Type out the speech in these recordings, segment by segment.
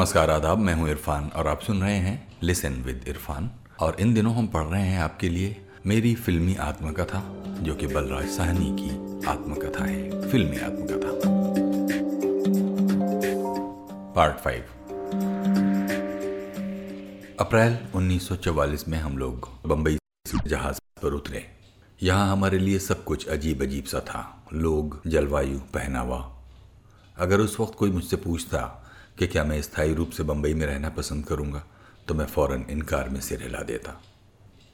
नमस्कार, आदाब। मैं हूँ इरफान और आप सुन रहे हैं लिसन विद इरफान। और इन दिनों हम पढ़ रहे हैं आपके लिए मेरी फिल्मी आत्मकथा, जो कि बलराज साहनी की आत्मकथा है। फिल्मी आत्मकथा। पार्ट फाइव अप्रैल 1944 में हम लोग बंबई जहाज़ पर उतरे। यहाँ हमारे लिए सब कुछ अजीब अजीब सा था। लोग, जलवायु, पहनावा। अगर उस वक्त कोई मुझसे पूछता कि क्या मैं स्थायी रूप से बंबई में रहना पसंद करूँगा? तो मैं फ़ौरन इनकार में सिर हिला देता।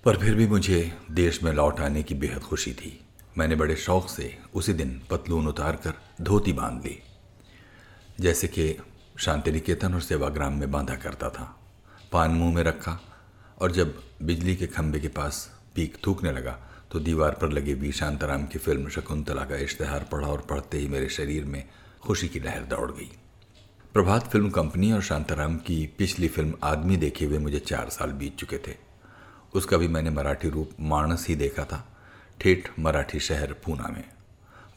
पर फिर भी मुझे देश में लौट आने की बेहद खुशी थी। मैंने बड़े शौक से उसी दिन पतलून उतार कर धोती बाँध ली। जैसे कि शांति निकेतन और सेवाग्राम में बांधा करता था। पान मुँह में रखा और जब बिजली के खंभे के पास पीक थूकने लगा तो दीवार पर लगे वी शांताराम की फ़िल्म शकुंतला का इश्तहार पढ़ा और पढ़ते ही मेरे शरीर में खुशी की लहर दौड़ गई। प्रभात फ़िल्म कंपनी और शांताराम की पिछली फ़िल्म आदमी देखे हुए मुझे चार साल बीत चुके थे। उसका भी मैंने मराठी रूप मानस ही देखा था। ठेठ, मराठी शहर, पूना में।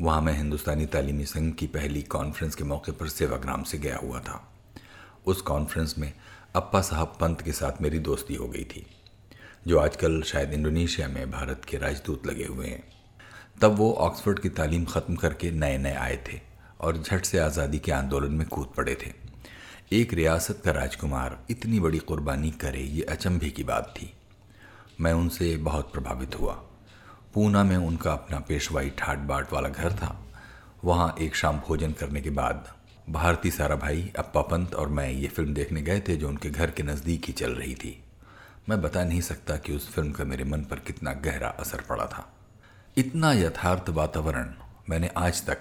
वहाँ मैं हिंदुस्तानी तालीमी संघ की पहली कॉन्फ्रेंस के मौके पर सेवाग्राम से गया हुआ था। उस कॉन्फ्रेंस में अप्पा साहब पंत के साथ मेरी दोस्ती हो गई थी, जो आजकल शायद इंडोनेशिया में भारत के राजदूत लगे हुए हैं। तब वो ऑक्सफोर्ड की तालीम ख़त्म करके नए नए आए थे। और झट से आज़ादी के आंदोलन में कूद पड़े थे। एक रियासत का राजकुमार इतनी बड़ी कुर्बानी करे, ये अचंभे की बात थी। मैं उनसे बहुत प्रभावित हुआ। पूना में उनका अपना पेशवाई ठाट बाट वाला घर था। वहाँ एक शाम भोजन करने के बाद भारती सारा भाई, अप्पा पंत और मैं ये फ़िल्म देखने गए थे जो उनके घर के नज़दीक ही चल रही थी। मैं बता नहीं सकता कि उस फ़िल्म का मेरे मन पर कितना गहरा असर पड़ा था। इतना यथार्थ वातावरण मैंने आज तक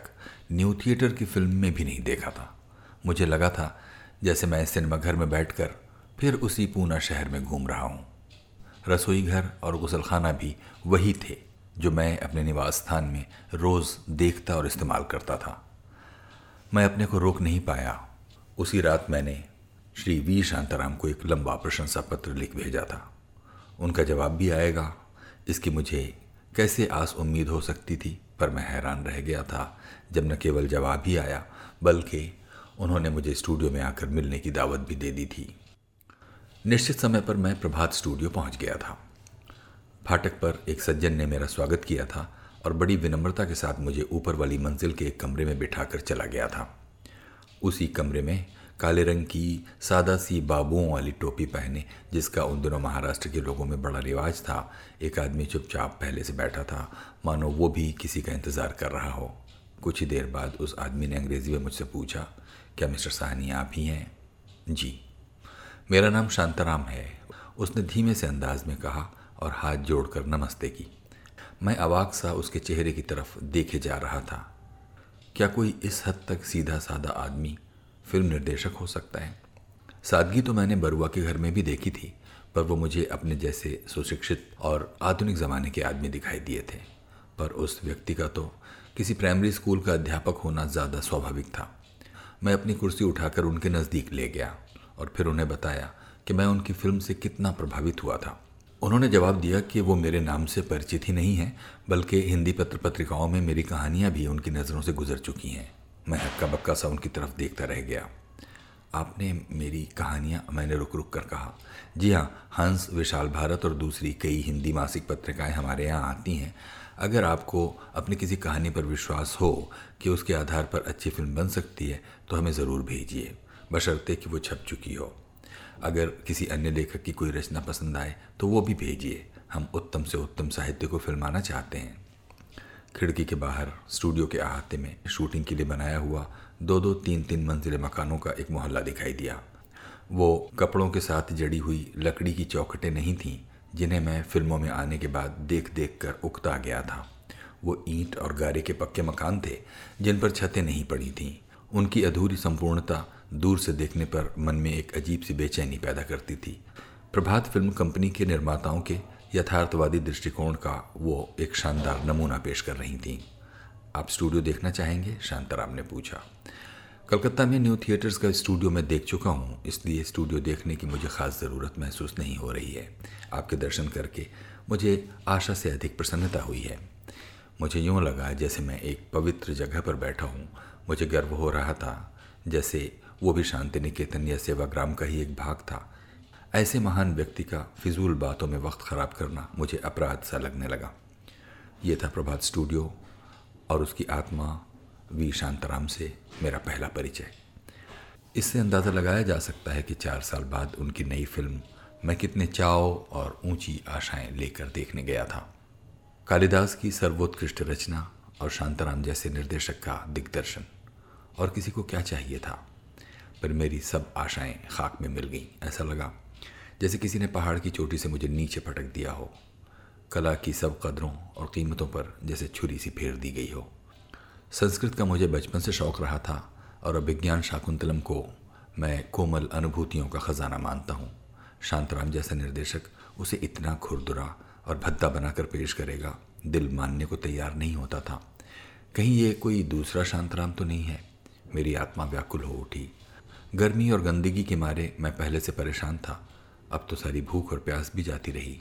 न्यू थिएटर की फ़िल्म में भी नहीं देखा था। मुझे लगा था जैसे मैं सिनेमा घर में बैठकर फिर उसी पूना शहर में घूम रहा हूँ। रसोई घर और गुसलखाना भी वही थे जो मैं अपने निवास स्थान में रोज़ देखता और इस्तेमाल करता था। मैं अपने को रोक नहीं पाया। उसी रात मैंने श्री वी शांताराम को एक लंबा प्रशंसा पत्र लिख भेजा था। उनका जवाब भी आएगा, इसकी मुझे कैसे आस उम्मीद हो सकती थी? पर मैं हैरान रह गया था जब न केवल जवाब ही आया, बल्कि उन्होंने मुझे स्टूडियो में आकर मिलने की दावत भी दे दी थी। निश्चित समय पर मैं प्रभात स्टूडियो पहुँच गया था। फाटक पर एक सज्जन ने मेरा स्वागत किया था और बड़ी विनम्रता के साथ मुझे ऊपर वाली मंजिल के एक कमरे में बिठाकर चला गया था। उसी कमरे में काले रंग की सादा सी बाबुओं वाली टोपी पहने, जिसका उन दिनों महाराष्ट्र के लोगों में बड़ा रिवाज था। एक आदमी चुपचाप पहले से बैठा था। मानो वो भी किसी का इंतज़ार कर रहा हो। कुछ ही देर बाद उस आदमी ने अंग्रेज़ी में मुझसे पूछा, क्या मिस्टर साहनी आप ही हैं? जी। मेरा नाम शांताराम है। उसने धीमे से अंदाज में कहा और हाथ जोड़कर नमस्ते की। मैं अवाक सा उसके चेहरे की तरफ़ देखे जा रहा था। क्या कोई इस हद तक सीधा साधा आदमी फ़िल्म निर्देशक हो सकता है। सादगी तो मैंने बरुआ के घर में भी देखी थी, पर वो मुझे अपने जैसे सुशिक्षित और आधुनिक ज़माने के आदमी दिखाई दिए थे। पर उस व्यक्ति का तो किसी प्राइमरी स्कूल का अध्यापक होना ज़्यादा स्वाभाविक था। मैं अपनी कुर्सी उठाकर उनके नज़दीक ले गया और फिर उन्हें बताया कि मैं उनकी फ़िल्म से कितना प्रभावित हुआ था। उन्होंने जवाब दिया कि वो मेरे नाम से परिचित ही नहीं है, बल्कि हिंदी पत्र पत्रिकाओं में मेरी कहानियाँ भी उनकी नज़रों से गुजर चुकी हैं। मैं हक्का बक्का सा उनकी तरफ़ देखता रह गया। आपने मेरी कहानियाँ मैंने रुक रुक कर कहा। जी हाँ हंस, विशाल भारत और दूसरी कई हिंदी मासिक पत्रिकाएँ हमारे यहाँ आती हैं। अगर आपको अपनी किसी कहानी पर विश्वास हो कि उसके आधार पर अच्छी फ़िल्म बन सकती है तो हमें ज़रूर भेजिए। बशर्ते कि वो छप चुकी हो। अगर किसी अन्य लेखक की कोई रचना पसंद आए तो वो भी भेजिए। हम उत्तम से उत्तम साहित्य को फिल्माना चाहते हैं। खिड़की के बाहर, स्टूडियो के अहाते में शूटिंग के लिए बनाया हुआ दो दो तीन तीन मंजिले मकानों का एक मोहल्ला दिखाई दिया। वो कपड़ों के साथ जड़ी हुई लकड़ी की चौखटें नहीं थीं, जिन्हें मैं फ़िल्मों में आने के बाद देख देख कर उकता गया था। वो ईंट और गारे के पक्के मकान थे, जिन पर छतें नहीं पड़ी थीं। उनकी अधूरी संपूर्णता दूर से देखने पर मन में एक अजीब सी बेचैनी पैदा करती थी। प्रभात फ़िल्म कंपनी के निर्माताओं के यथार्थवादी दृष्टिकोण का वो एक शानदार नमूना पेश कर रही थीं। आप स्टूडियो देखना चाहेंगे? शांताराम ने पूछा। कलकत्ता में न्यू थिएटर्स का स्टूडियो मैं देख चुका हूँ, इसलिए स्टूडियो देखने की मुझे ख़ास ज़रूरत महसूस नहीं हो रही है। आपके दर्शन करके मुझे आशा से अधिक प्रसन्नता हुई है। मुझे यूँ लगा जैसे मैं एक पवित्र जगह पर बैठा हूँ। मुझे गर्व हो रहा था, जैसे वो भी शांति निकेतन या सेवाग्राम का ही एक भाग था। ऐसे महान व्यक्ति का फिजूल बातों में वक्त ख़राब करना मुझे अपराध सा लगने लगा। ये था प्रभात स्टूडियो और उसकी आत्मा वी शांताराम से मेरा पहला परिचय। इससे अंदाज़ा लगाया जा सकता है कि चार साल बाद उनकी नई फ़िल्म मैं कितने चाव और ऊँची आशाएँ लेकर देखने गया था। कालिदास की सर्वोत्कृष्ट रचना और शांताराम जैसे निर्देशक का दिग्दर्शन। और किसी को क्या चाहिए था? पर मेरी सब आशाएँ खाक में मिल गईं, ऐसा लगा। जैसे किसी ने पहाड़ की चोटी से मुझे नीचे पटक दिया हो। कला की सब कदरों और कीमतों पर जैसे छुरी सी फेर दी गई हो। संस्कृत का मुझे बचपन से शौक रहा था और अभिज्ञान शाकुंतलम को मैं कोमल अनुभूतियों का ख़जाना मानता हूँ। शांतराम जैसा निर्देशक उसे इतना खुरदुरा और भद्दा बनाकर पेश करेगा, दिल मानने को तैयार नहीं होता था। कहीं ये कोई दूसरा शांतराम तो नहीं है। मेरी आत्मा व्याकुल हो उठी। गर्मी और गंदगी के मारे मैं पहले से परेशान था। अब तो सारी भूख और प्यास भी जाती रही।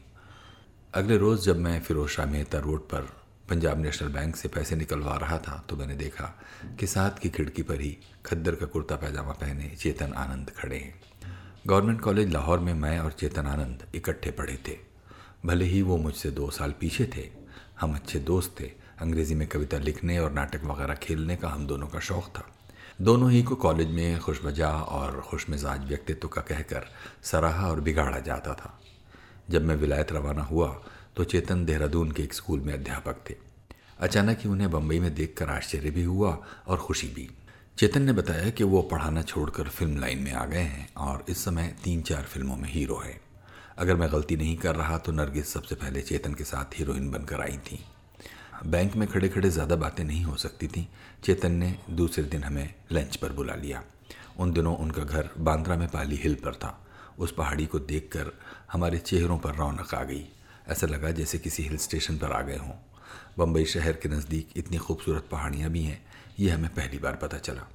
अगले रोज़ जब मैं फिरोज शाह मेहता रोड पर पंजाब नेशनल बैंक से पैसे निकलवा रहा था तो मैंने देखा कि साथ की खिड़की पर ही खद्दर का कुर्ता पैजामा पहने चेतन आनंद खड़े हैं। गवर्नमेंट कॉलेज लाहौर में मैं और चेतन आनंद इकट्ठे पढ़े थे। भले ही वो मुझसे दो साल पीछे थे, हम अच्छे दोस्त थे, अंग्रेज़ी में कविता लिखने और नाटक वगैरह खेलने का हम दोनों का शौक़ था। दोनों ही को कॉलेज में खुशबजा और खुश मिजाज व्यक्तित्व का कहकर सराहा और बिगाड़ा जाता था। जब मैं विलायत रवाना हुआ तो चेतन देहरादून के एक स्कूल में अध्यापक थे। अचानक ही उन्हें बम्बई में देखकर आश्चर्य भी हुआ और खुशी भी। चेतन ने बताया कि वो पढ़ाना छोड़कर फ़िल्म लाइन में आ गए हैं और इस समय तीन चार फ़िल्मों में हीरो हैं। अगर मैं गलती नहीं कर रहा तो नरगिस सबसे पहले चेतन के साथ हीरोइन बनकर आई थी। बैंक में खड़े खड़े ज़्यादा बातें नहीं हो सकती थी। चेतन ने दूसरे दिन हमें लंच पर बुला लिया। उन दिनों उनका घर बांद्रा में पाली हिल पर था। उस पहाड़ी को देखकर हमारे चेहरों पर रौनक आ गई। ऐसा लगा जैसे किसी हिल स्टेशन पर आ गए हों। बम्बई शहर के नज़दीक इतनी खूबसूरत पहाड़ियाँ भी हैं ये हमें पहली बार पता चला।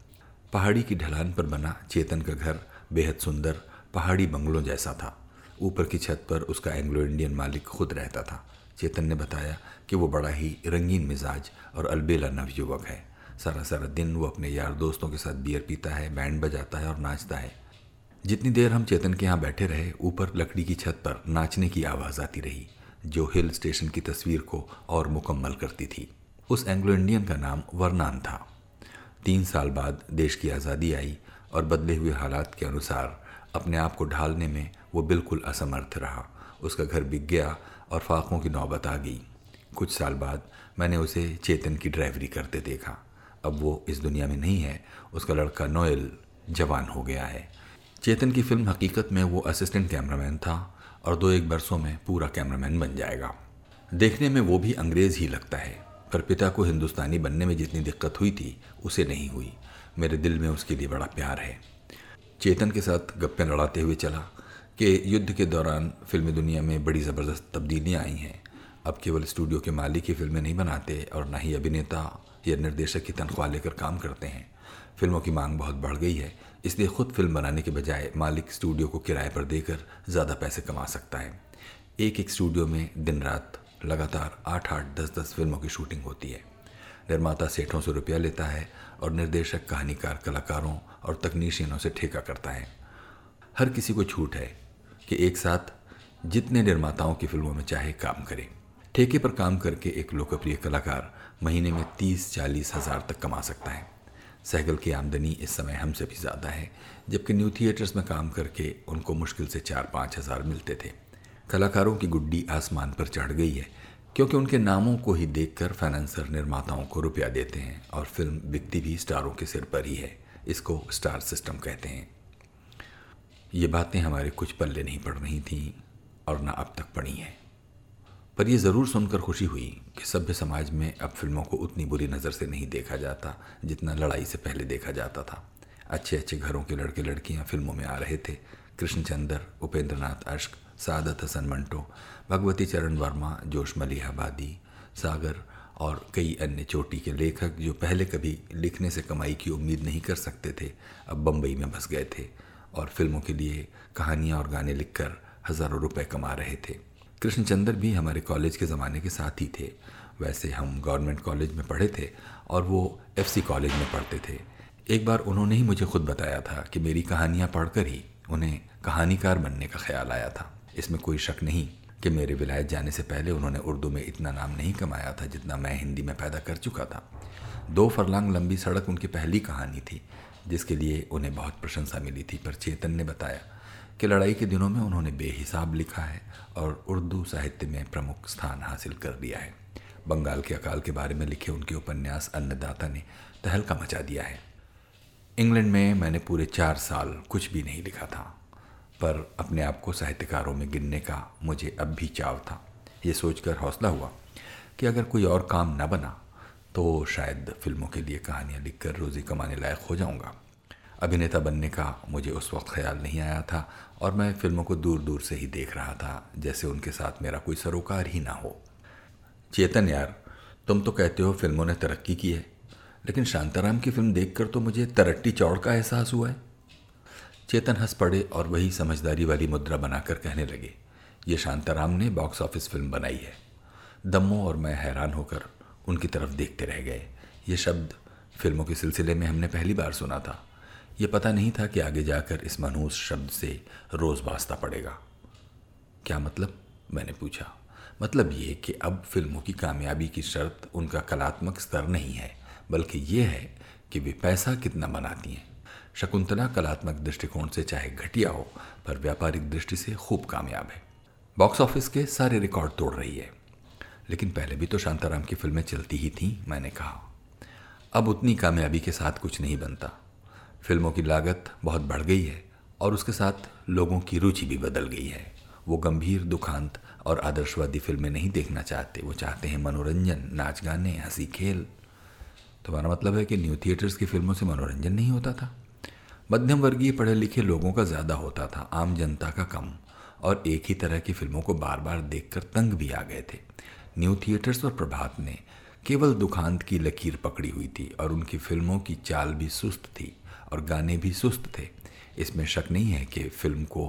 पहाड़ी की ढलान पर बना चेतन का घर बेहद सुंदर पहाड़ी बंगलों जैसा था। ऊपर की छत पर उसका एंग्लो इंडियन मालिक खुद रहता था। चेतन ने बताया कि वो बड़ा ही रंगीन मिजाज और अलबेला नवयुवक है। सारा सारा दिन वो अपने यार दोस्तों के साथ बियर पीता है बैंड बजाता है और नाचता है। जितनी देर हम चेतन के यहाँ बैठे रहे, ऊपर लकड़ी की छत पर नाचने की आवाज़ आती रही, जो हिल स्टेशन की तस्वीर को और मुकम्मल करती थी। उस एंग्लो इंडियन का नाम वरनान था। तीन साल बाद देश की आज़ादी आई और बदले हुए हालात के अनुसार अपने आप को ढालने में वो बिल्कुल असमर्थ रहा। उसका घर बिक गया और फाकों की नौबत आ गई। कुछ साल बाद मैंने उसे चेतन की ड्राइवरी करते देखा। अब वो इस दुनिया में नहीं है, उसका लड़का नोएल जवान हो गया है। चेतन की फ़िल्म हकीकत में वो असिस्टेंट कैमरामैन था और दो एक बरसों में पूरा कैमरामैन बन जाएगा। देखने में वो भी अंग्रेज़ ही लगता है, पर पिता को हिंदुस्तानी बनने में जितनी दिक्कत हुई थी, उसे नहीं हुई। मेरे दिल में उसके लिए बड़ा प्यार है। चेतन के साथ गप्पे लड़ाते हुए चला कि युद्ध के दौरान फिल्मी दुनिया में बड़ी ज़बरदस्त तब्दीलियाँ आई हैं। अब केवल स्टूडियो के मालिक ही फ़िल्में नहीं बनाते और ना ही अभिनेता या निर्देशक की तनख्वाह लेकर काम करते हैं। फ़िल्मों की मांग बहुत बढ़ गई है, इसलिए खुद फ़िल्म बनाने के बजाय मालिक स्टूडियो को किराए पर देकर ज़्यादा पैसे कमा सकता है। एक एक स्टूडियो में दिन रात लगातार आठ आठ दस दस फ़िल्मों की शूटिंग होती है। निर्माता सेठों से रुपया लेता है और निर्देशक, कहानीकार, कलाकारों और तकनीशियनों से ठेका करता है। हर किसी को छूट है। कि एक साथ जितने निर्माताओं की फ़िल्मों में चाहे काम करें। ठेके पर काम करके एक लोकप्रिय कलाकार महीने में तीस चालीस हज़ार तक कमा सकता है। सहगल की आमदनी इस समय हमसे भी ज़्यादा है, जबकि न्यू थिएटर्स में काम करके उनको मुश्किल से चार पाँच हज़ार मिलते थे। कलाकारों की गुड्डी आसमान पर चढ़ गई है, क्योंकि उनके नामों को ही देखकर फाइनेंसर निर्माताओं को रुपया देते हैं और फ़िल्म बिकती भी स्टारों के सिर पर ही है, इसको स्टार सिस्टम कहते हैं। ये बातें हमारे कुछ पल्ले नहीं पड़ रही थीं और ना अब तक पड़ी हैं। पर यह ज़रूर सुनकर खुशी हुई कि सभ्य समाज में अब फ़िल्मों को उतनी बुरी नज़र से नहीं देखा जाता जितना लड़ाई से पहले देखा जाता था। अच्छे अच्छे घरों के लड़के लड़कियाँ फ़िल्मों में आ रहे थे। कृष्णचंदर उपेंद्र नाथ अश्क सादत हसन मंटो, भगवती चरण वर्मा जोश मलिहाबादी सागर और कई अन्य चोटी के लेखक जो पहले कभी लिखने से कमाई की उम्मीद नहीं कर सकते थे, अब बम्बई में बस गए थे। और फ़िल्मों के लिए कहानियाँ और गाने लिखकर हज़ारों रुपए कमा रहे थे। कृष्णचंद्र भी हमारे कॉलेज के ज़माने के साथ ही थे। वैसे हम गवर्नमेंट कॉलेज में पढ़े थे और वो एफसी कॉलेज में पढ़ते थे। एक बार उन्होंने ही मुझे खुद बताया था कि मेरी कहानियाँ पढ़कर ही उन्हें कहानीकार बनने का ख्याल आया था। इसमें कोई शक नहीं कि मेरे विलायत जाने से पहले उन्होंने उर्दू में इतना नाम नहीं कमाया था जितना मैं हिंदी में पैदा कर चुका था। दो फरलांग लंबी सड़क उनकी पहली कहानी थी। जिसके लिए उन्हें बहुत प्रशंसा मिली थी। पर चेतन ने बताया कि लड़ाई के दिनों में उन्होंने बेहिसाब लिखा है और उर्दू साहित्य में प्रमुख स्थान हासिल कर दिया है। बंगाल के अकाल के बारे में लिखे उनके उपन्यास अन्नदाता ने तहलका मचा दिया है। इंग्लैंड में मैंने पूरे चार साल कुछ भी नहीं लिखा था, पर अपने आप को साहित्यकारों में गिनने का मुझे अब भी चाव था। ये सोचकर हौसला हुआ कि अगर कोई और काम न बना तो शायद फ़िल्मों के लिए कहानियाँ लिखकर रोज़ी कमाने लायक हो जाऊँगा। अभिनेता बनने का मुझे उस वक्त ख्याल नहीं आया था और मैं फ़िल्मों को दूर दूर से ही देख रहा था, जैसे उनके साथ मेरा कोई सरोकार ही ना हो। चेतन यार, तुम तो कहते हो फ़िल्मों ने तरक्की की है, लेकिन शांताराम की फ़िल्म देखकर तो मुझे तरट्टी चौड़ का एहसास हुआ है। चेतन हंस पड़े और वही समझदारी वाली मुद्रा बनाकर कहने लगे, ये शांताराम ने बॉक्स ऑफ़िस फ़िल्म बनाई है। दम्मो और मैं हैरान होकर उनकी तरफ़ देखते रह गए। ये शब्द फ़िल्मों के सिलसिले में हमने पहली बार सुना था। ये पता नहीं था कि आगे जाकर इस मनहूस शब्द से रोज़ वास्ता पड़ेगा। क्या मतलब? मैंने पूछा। मतलब ये कि अब फ़िल्मों की कामयाबी की शर्त उनका कलात्मक स्तर नहीं है, बल्कि ये है कि वे पैसा कितना बनाती हैं। शकुंतला कलात्मक दृष्टिकोण से चाहे घटिया हो, पर व्यापारिक दृष्टि से खूब कामयाब है। बॉक्स ऑफ़िस के सारे रिकॉर्ड तोड़ रही है। लेकिन पहले भी तो शांताराम की फ़िल्में चलती ही थीं, मैंने कहा। अब उतनी कामयाबी के साथ कुछ नहीं बनता। फ़िल्मों की लागत बहुत बढ़ गई है और उसके साथ लोगों की रुचि भी बदल गई है। वो गंभीर, दुखांत और आदर्शवादी फ़िल्में नहीं देखना चाहते। वो चाहते हैं मनोरंजन, नाच गाने, हँसी खेल। तुम्हारा मतलब है कि न्यू थिएटर्स की फ़िल्मों से मनोरंजन नहीं होता था? मध्यम वर्गीय पढ़े लिखे लोगों का ज़्यादा होता था, आम जनता का कम। और एक ही तरह की फ़िल्मों को बार बार देखकर तंग भी आ गए थे। न्यू थिएटर्स और प्रभात ने केवल दुखांत की लकीर पकड़ी हुई थी और उनकी फ़िल्मों की चाल भी सुस्त थी और गाने भी सुस्त थे। इसमें शक नहीं है कि फ़िल्म को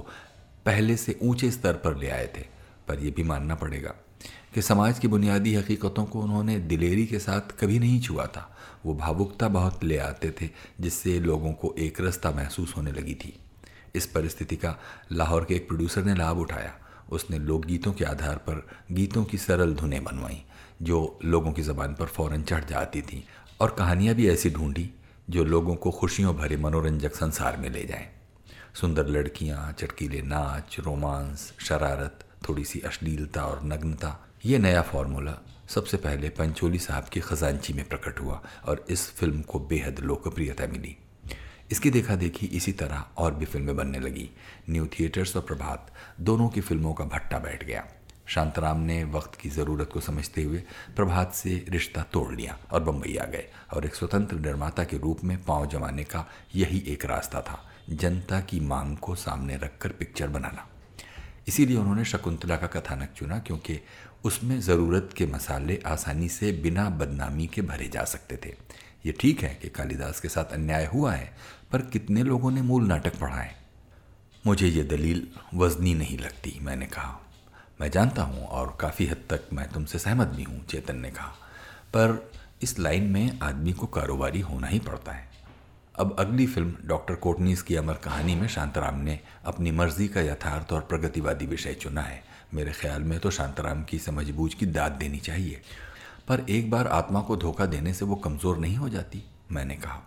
पहले से ऊँचे स्तर पर ले आए थे, पर यह भी मानना पड़ेगा कि समाज की बुनियादी हकीकतों को उन्होंने दिलेरी के साथ कभी नहीं छुआ था। वो भावुकता बहुत ले आते थे, जिससे लोगों को एक रस्ता महसूस होने लगी थी। इस परिस्थिति का लाहौर के एक प्रोड्यूसर ने लाभ उठाया। उसने लोकगीतों के आधार पर गीतों की सरल धुनें बनवाई, जो लोगों की ज़बान पर फ़ौरन चढ़ जाती थीं और कहानियाँ भी ऐसी ढूंढी, जो लोगों को खुशियों भरे मनोरंजक संसार में ले जाएँ। सुंदर लड़कियाँ, चटकीले नाच, रोमांस, शरारत थोड़ी सी अश्लीलता और नग्नता, ये नया फार्मूला सबसे पहले पंचोली साहब की खजानची में प्रकट हुआ और इस फ़िल्म को बेहद लोकप्रियता मिली इसकी देखा देखी इसी तरह और भी फ़िल्में बनने लगी। न्यू थिएटर्स और प्रभात, दोनों की फ़िल्मों का भट्टा बैठ गया। शांतराम ने वक्त की ज़रूरत को समझते हुए प्रभात से रिश्ता तोड़ लिया और बम्बई आ गए और एक स्वतंत्र निर्माता के रूप में पाँव जमाने का यही एक रास्ता था, जनता की मांग को सामने रखकर पिक्चर बनाना। इसीलिए उन्होंने शकुंतला का कथानक चुना, क्योंकि उसमें ज़रूरत के मसाले आसानी से बिना बदनामी के भरे जा सकते थे। ये ठीक है कि कालिदास के साथ अन्याय हुआ है, पर कितने लोगों ने मूल नाटक पढ़ा है मुझे ये दलील वजनी नहीं लगती, मैंने कहा। मैं जानता हूँ और काफ़ी हद तक मैं तुमसे सहमत भी हूँ, चेतन ने कहा। पर इस लाइन में आदमी को कारोबारी होना ही पड़ता है। अब अगली फ़िल्म, डॉक्टर कोटनीस की अमर कहानी में शांताराम ने अपनी मर्ज़ी का यथार्थ और प्रगतिवादी विषय चुना है। मेरे ख्याल में तो शांताराम की समझबूझ की दाद देनी चाहिए। पर एक बार आत्मा को धोखा देने से वो कमज़ोर नहीं हो जाती, मैंने कहा।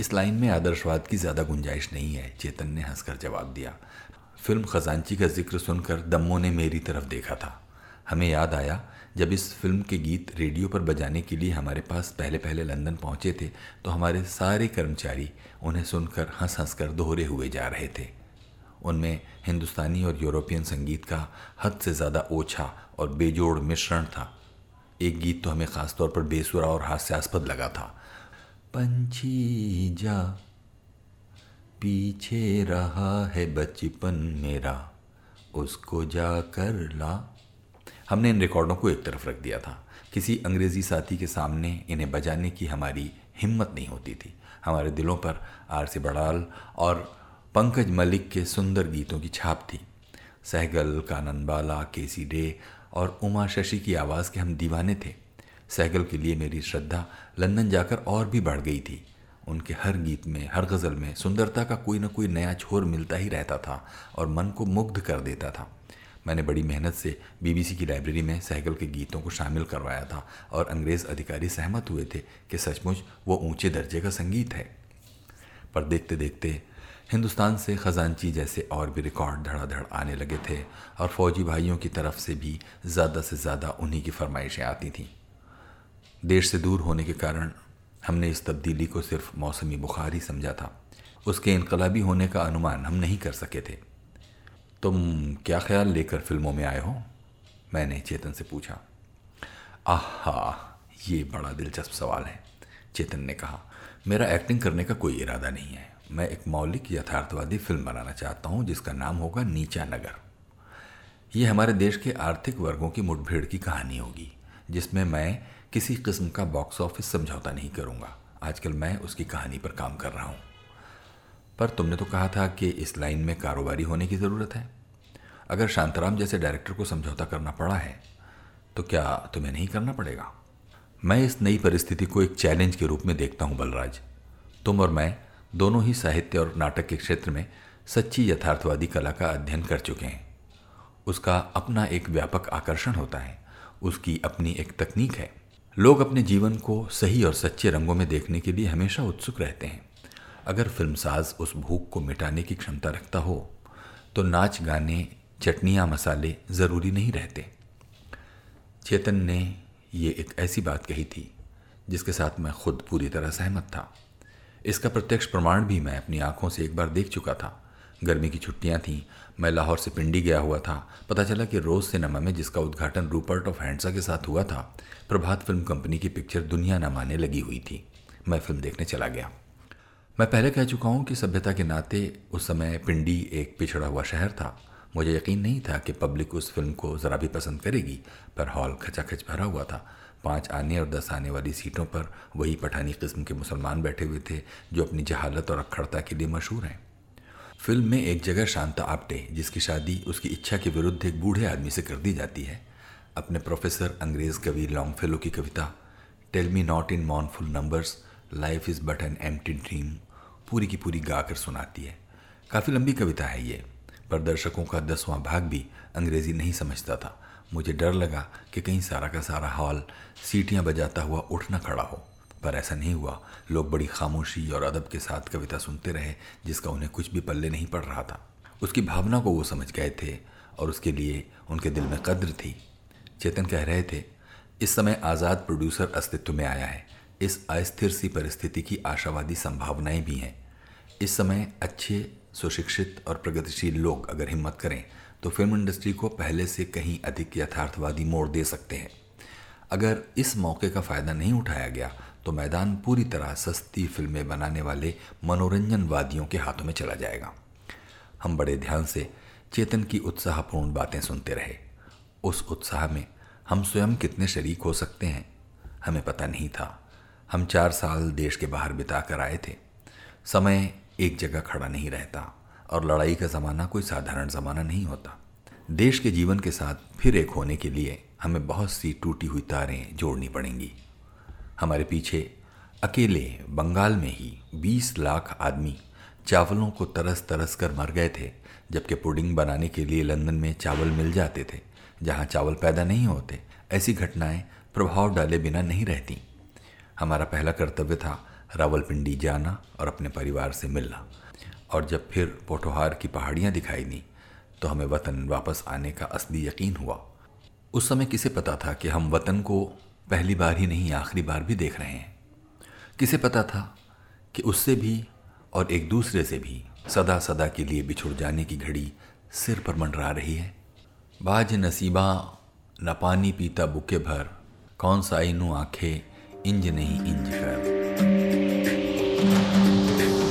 इस लाइन में आदर्शवाद की ज़्यादा गुंजाइश नहीं है, चेतन ने हंसकर जवाब दिया। फ़िल्म खजांची का ज़िक्र सुनकर दम्मो ने मेरी तरफ़ देखा था। हमें याद आया, जब इस फ़िल्म के गीत रेडियो पर बजाने के लिए हमारे पास पहले पहले लंदन पहुँचे थे तो हमारे सारे कर्मचारी उन्हें सुनकर हंस हंस कर दोहरे हुए जा रहे थे। उनमें हिंदुस्तानी और यूरोपियन संगीत का हद से ज़्यादा ओछा और बेजोड़ मिश्रण था। एक गीत तो हमें ख़ास तौर पर बेसुरा और हास्यास्पद लगा था। पंछी जा, पीछे रहा है बचपन मेरा, उसको जा कर ला। हमने इन रिकॉर्डों को एक तरफ़ रख दिया था। किसी अंग्रेज़ी साथी के सामने इन्हें बजाने की हमारी हिम्मत नहीं होती थी। हमारे दिलों पर आर सी बड़ाल और पंकज मलिक के सुंदर गीतों की छाप थी। सहगल, कानन बाला, केसी डे और उमा शशि की आवाज़ के हम दीवाने थे। सहगल के लिए मेरी श्रद्धा लंदन जाकर और भी बढ़ गई थी। उनके हर गीत में, हर गज़ल में सुंदरता का कोई ना कोई नया छोर मिलता ही रहता था और मन को मुग्ध कर देता था। मैंने बड़ी मेहनत से बीबीसी की लाइब्रेरी में सहगल के गीतों को शामिल करवाया था और अंग्रेज़ अधिकारी सहमत हुए थे कि सचमुच वो ऊँचे दर्जे का संगीत है। पर देखते देखते हिंदुस्तान से ख़जानची जैसे और भी रिकॉर्ड धड़ाधड़ आने लगे थे और फौजी भाइयों की तरफ़ से भी ज़्यादा से ज़्यादा उन्हीं की फरमाइशें आती थीं। देश से दूर होने के कारण हमने इस तब्दीली को सिर्फ़ मौसमी बुखार ही समझा था। उसके इनकलाबी होने का अनुमान हम नहीं कर सके थे। तुम क्या ख्याल लेकर फ़िल्मों में आए हो? मैंने चेतन से पूछा। आहा, ये बड़ा दिलचस्प सवाल है, चेतन ने कहा। मेरा एक्टिंग करने का कोई इरादा नहीं है। मैं एक मौलिक यथार्थवादी फ़िल्म बनाना चाहता हूँ, जिसका नाम होगा नीचा नगर। ये हमारे देश के आर्थिक वर्गों की मुठभेड़ की कहानी होगी, जिसमें मैं किसी किस्म का बॉक्स ऑफ़िस समझौता नहीं करूँगा। आजकल मैं उसकी कहानी पर काम कर रहा हूँ। पर तुमने तो कहा था कि इस लाइन में कारोबारी होने की ज़रूरत है। अगर शांताराम जैसे डायरेक्टर को समझौता करना पड़ा है तो क्या तुम्हें नहीं करना पड़ेगा? मैं इस नई परिस्थिति को एक चैलेंज के रूप में देखता हूँ, बलराज। तुम और मैं दोनों ही साहित्य और नाटक के क्षेत्र में सच्ची यथार्थवादी कला का अध्ययन कर चुके हैं। उसका अपना एक व्यापक आकर्षण होता है। उसकी अपनी एक तकनीक है। लोग अपने जीवन को सही और सच्चे रंगों में देखने के लिए हमेशा उत्सुक रहते हैं। अगर फिल्मसाज उस भूख को मिटाने की क्षमता रखता हो तो नाच, गाने, चटनियाँ, मसाले ज़रूरी नहीं रहते। चेतन ने ये एक ऐसी बात कही थी, जिसके साथ मैं खुद पूरी तरह सहमत था। इसका प्रत्यक्ष प्रमाण भी मैं अपनी आँखों से एक बार देख चुका था। गर्मी की छुट्टियाँ थीं, मैं लाहौर से पिंडी गया हुआ था। पता चला कि रोज़ सिनेमा में जिसका उद्घाटन रूपर्ट ऑफ़ हैंडसा के साथ हुआ था, प्रभात फ़िल्म कंपनी की पिक्चर दुनिया न माने लगी हुई थी। मैं फ़िल्म देखने चला गया। मैं पहले कह चुका हूँ कि सभ्यता के नाते उस समय पिंडी एक पिछड़ा हुआ शहर था। मुझे यकीन नहीं था कि पब्लिक उस फ़िल्म को ज़रा भी पसंद करेगी, पर हॉल खचाखच भरा हुआ था। पाँच आने और दस आने वाली सीटों पर वही पठानी किस्म के मुसलमान बैठे हुए थे, जो अपनी जहालत और अखड़ता के लिए मशहूर हैं। फ़िल्म में एक जगह शांता आप्टे जिसकी शादी उसकी इच्छा के विरुद्ध एक बूढ़े आदमी से कर दी जाती है। अपने प्रोफेसर, अंग्रेज़ कवि लॉन्गफेलो की कविता tell me not in mournful numbers life is but an empty dream पूरी की पूरी गाकर सुनाती है। काफ़ी लंबी कविता है ये। पर दर्शकों का दसवां भाग भी अंग्रेज़ी नहीं समझता था। मुझे डर लगा कि कहीं सारा का सारा हॉल सीटियाँ बजाता हुआ उठना खड़ा हो। पर ऐसा नहीं हुआ। लोग बड़ी खामोशी और अदब के साथ कविता सुनते रहे, जिसका उन्हें कुछ भी पल्ले नहीं पड़ रहा था। उसकी भावना को वो समझ गए थे और उसके लिए उनके दिल में कद्र थी। चेतन कह रहे थे, इस समय आज़ाद प्रोड्यूसर अस्तित्व में आया है। इस अस्थिर सी परिस्थिति की आशावादी संभावनाएँ भी हैं। इस समय अच्छे सुशिक्षित और प्रगतिशील लोग अगर हिम्मत करें तो फ़िल्म इंडस्ट्री को पहले से कहीं अधिक यथार्थवादी मोड़ दे सकते हैं। अगर इस मौके का फ़ायदा नहीं उठाया गया तो मैदान पूरी तरह सस्ती फ़िल्में बनाने वाले मनोरंजनवादियों के हाथों में चला जाएगा। हम बड़े ध्यान से चेतन की उत्साहपूर्ण बातें सुनते रहे। उस उत्साह में हम स्वयं कितने शरीक हो सकते हैं, हमें पता नहीं था। हम चार साल देश के बाहर बिता कर आए थे। समय एक जगह खड़ा नहीं रहता और लड़ाई का ज़माना कोई साधारण ज़माना नहीं होता। देश के जीवन के साथ फिर एक होने के लिए हमें बहुत सी टूटी हुई तारें जोड़नी पड़ेंगी। हमारे पीछे अकेले बंगाल में ही 20 लाख आदमी चावलों को तरस तरस कर मर गए थे, जबकि पुडिंग बनाने के लिए लंदन में चावल मिल जाते थे, जहाँ चावल पैदा नहीं होते, ऐसी घटनाएँ प्रभाव डाले बिना नहीं रहती। हमारा पहला कर्तव्य था रावलपिंडी जाना और अपने परिवार से मिलना। और जब फिर पोठोहार की पहाड़ियाँ दिखाई दी तो हमें वतन वापस आने का असली यकीन हुआ। उस समय किसे पता था कि हम वतन को पहली बार ही नहीं, आखिरी बार भी देख रहे हैं? किसे पता था कि उससे भी और एक दूसरे से भी सदा सदा के लिए बिछुड़ जाने की घड़ी सिर पर मंडरा रही है? बाज नसीबा, न पानी पीता बुके भर, कौन सा इनू आँखें, इंज नहीं इंज कर Thank you.